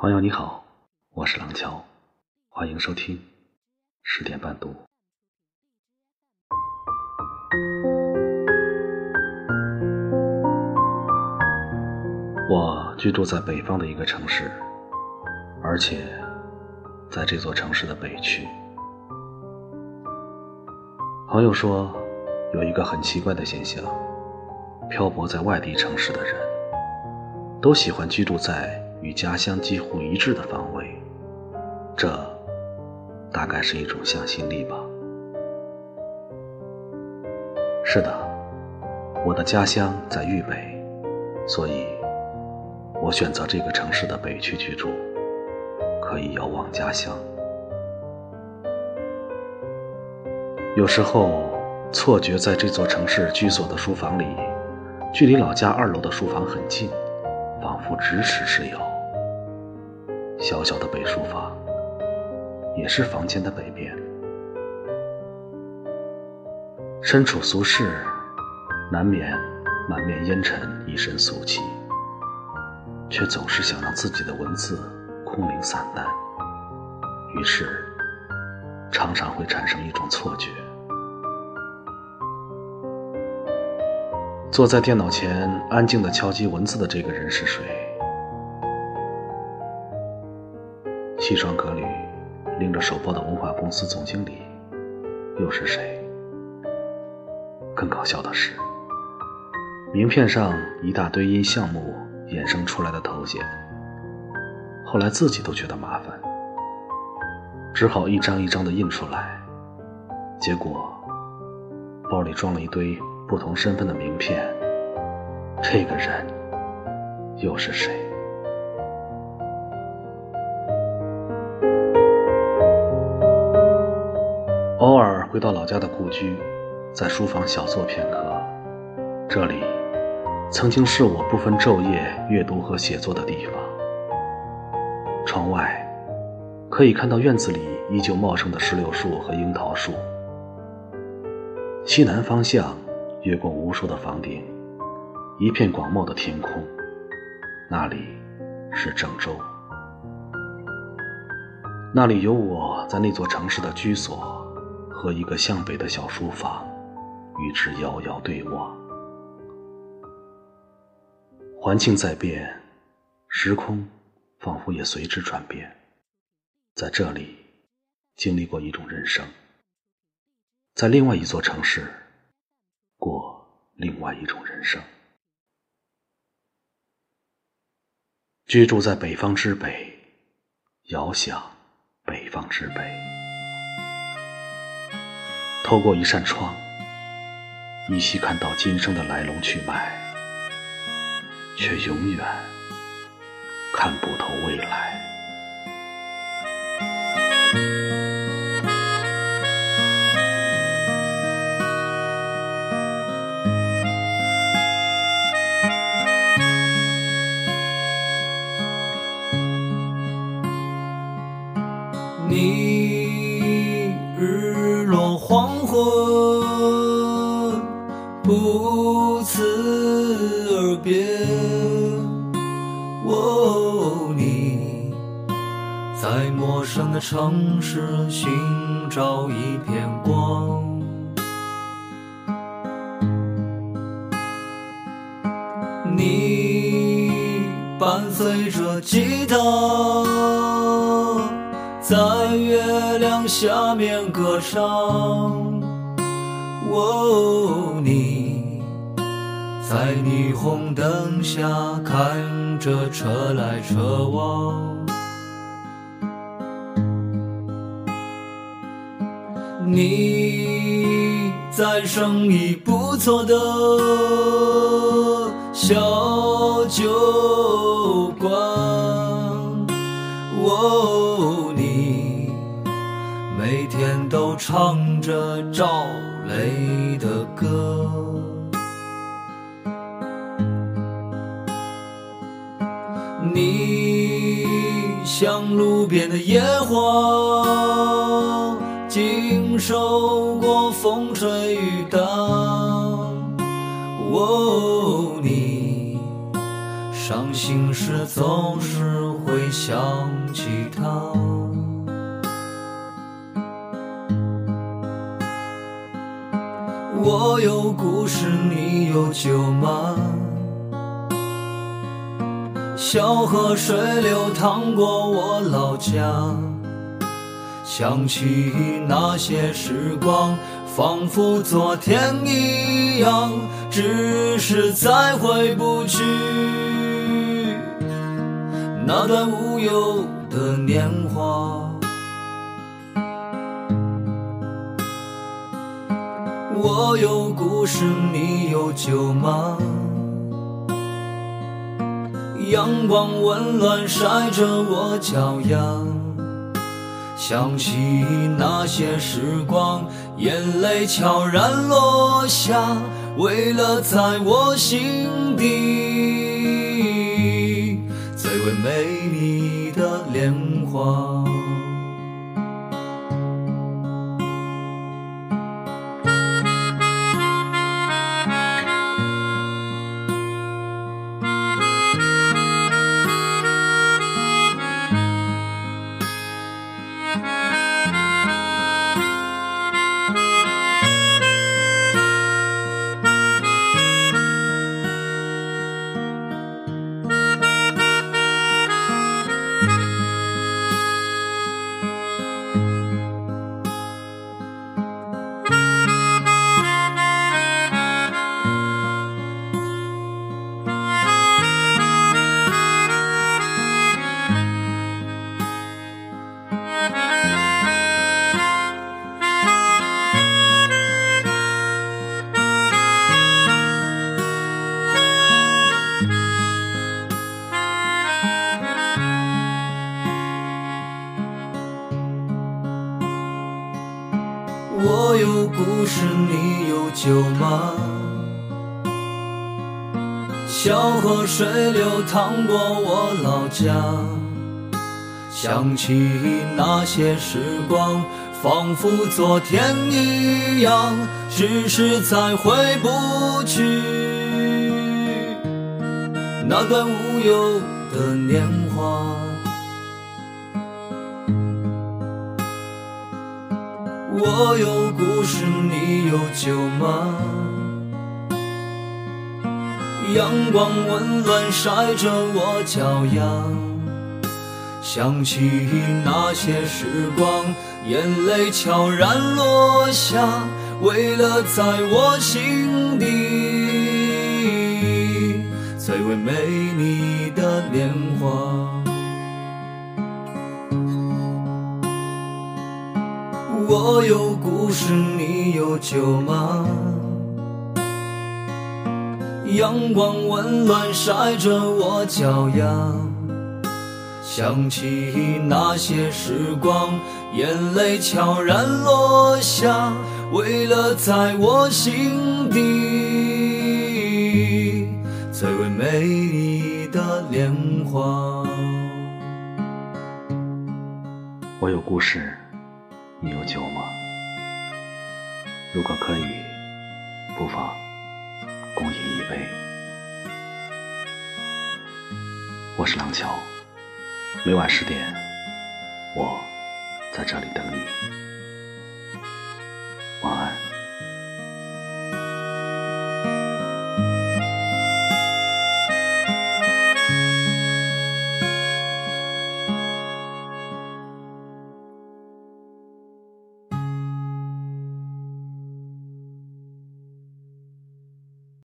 朋友你好，我是廊桥，欢迎收听十点半读。我居住在北方的一个城市，而且在这座城市的北区。朋友说，有一个很奇怪的现象：漂泊在外地城市的人，都喜欢居住在与家乡几乎一致的方位。这大概是一种向心力吧。是的，我的家乡在豫北，所以我选择这个城市的北区居住，可以遥望家乡。有时候错觉在这座城市居所的书房里，距离老家二楼的书房很近，仿佛咫尺之遥。小小的北书房，也是房间的北边。身处俗世，难免满面烟尘，一身俗气，却总是想让自己的文字空灵散淡，于是常常会产生一种错觉。坐在电脑前安静的敲击文字的这个人是谁？西装革履、拎着手包的文化公司总经理又是谁？更搞笑的是，名片上一大堆因项目衍生出来的头衔，后来自己都觉得麻烦，只好一张一张的印出来，结果包里装了一堆。不同身份的名片，这个人又是谁？回到老家的故居，在书房小坐片刻。这里曾经是我不分昼夜阅读和写作的地方。窗外可以看到院子里依旧茂盛的石榴树和樱桃树。西南方向。越过无数的房顶，一片广袤的天空，那里是郑州。那里有我在那座城市的居所和一个向北的小书房，与之遥遥对望。环境在变，时空仿佛也随之转变。在这里，经历过一种人生，在另外一座城市。过另外一种人生，居住在北方之北，遥想北方之北。透过一扇窗，依稀看到今生的来龙去脉，却永远看不透未来。在陌生的城市寻找一片光，你伴随着吉他。在月亮下面歌唱，哦，你在霓虹灯下看着车来车往，你在生意不错的小酒馆，哦。每天都唱着赵雷的歌，你像路边的野花，经受过风吹雨打。哦，你。伤心时总是会想起他。我有故事，你有酒吗？小河水流淌过我老家，想起那些时光，仿佛昨天一样，只是再回不去那段无忧的年华。我有故事，你有酒吗？阳光温暖晒着我脚丫，想起那些时光，眼泪悄然落下，为了在我心底最为美丽的莲花。酒吗？小河水流淌过我老家，想起那些时光，仿佛昨天一样，只是再回不去那段无忧的年华。我有故事，你有酒吗？阳光温暖晒着我脚丫，想起那些时光，眼泪悄然落下，为了在我心底最为美丽的年华。我有故事，你有酒吗？阳光温暖晒着我脚丫，想起那些时光，眼泪悄然落下，为了在我心底最为美丽的莲花。我有故事。你有酒吗？如果可以，不妨共饮一杯。我是廊桥，每晚十点，我在这里等你。